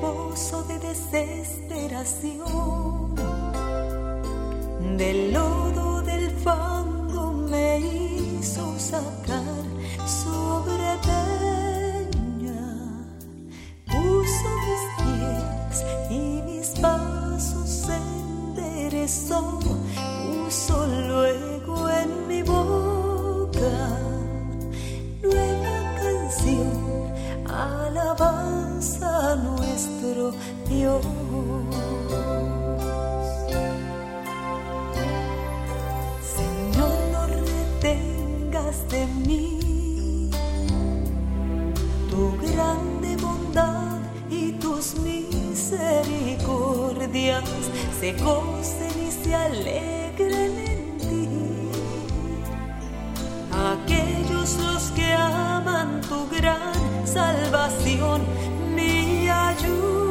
pozo de desesperación. Del lodo del fango me hizo sacar sobre peña. Puso mis pies y mis pasos enderezó. Alabanza a nuestro Dios. Señor, no retengas de mí tu grande bondad y tus misericordias se gocen y se alegren en ti. Aquellos los que aman tu gran salvación, mi ayuda.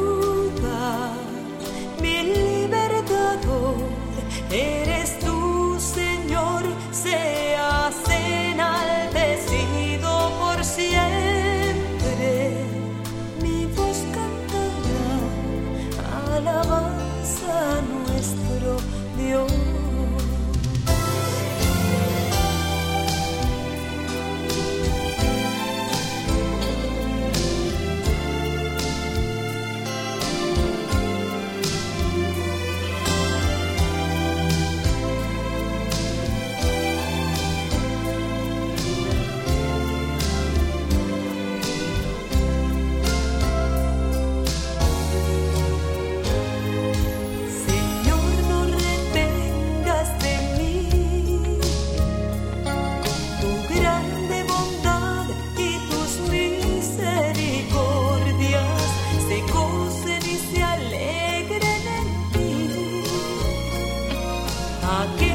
Aquí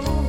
you.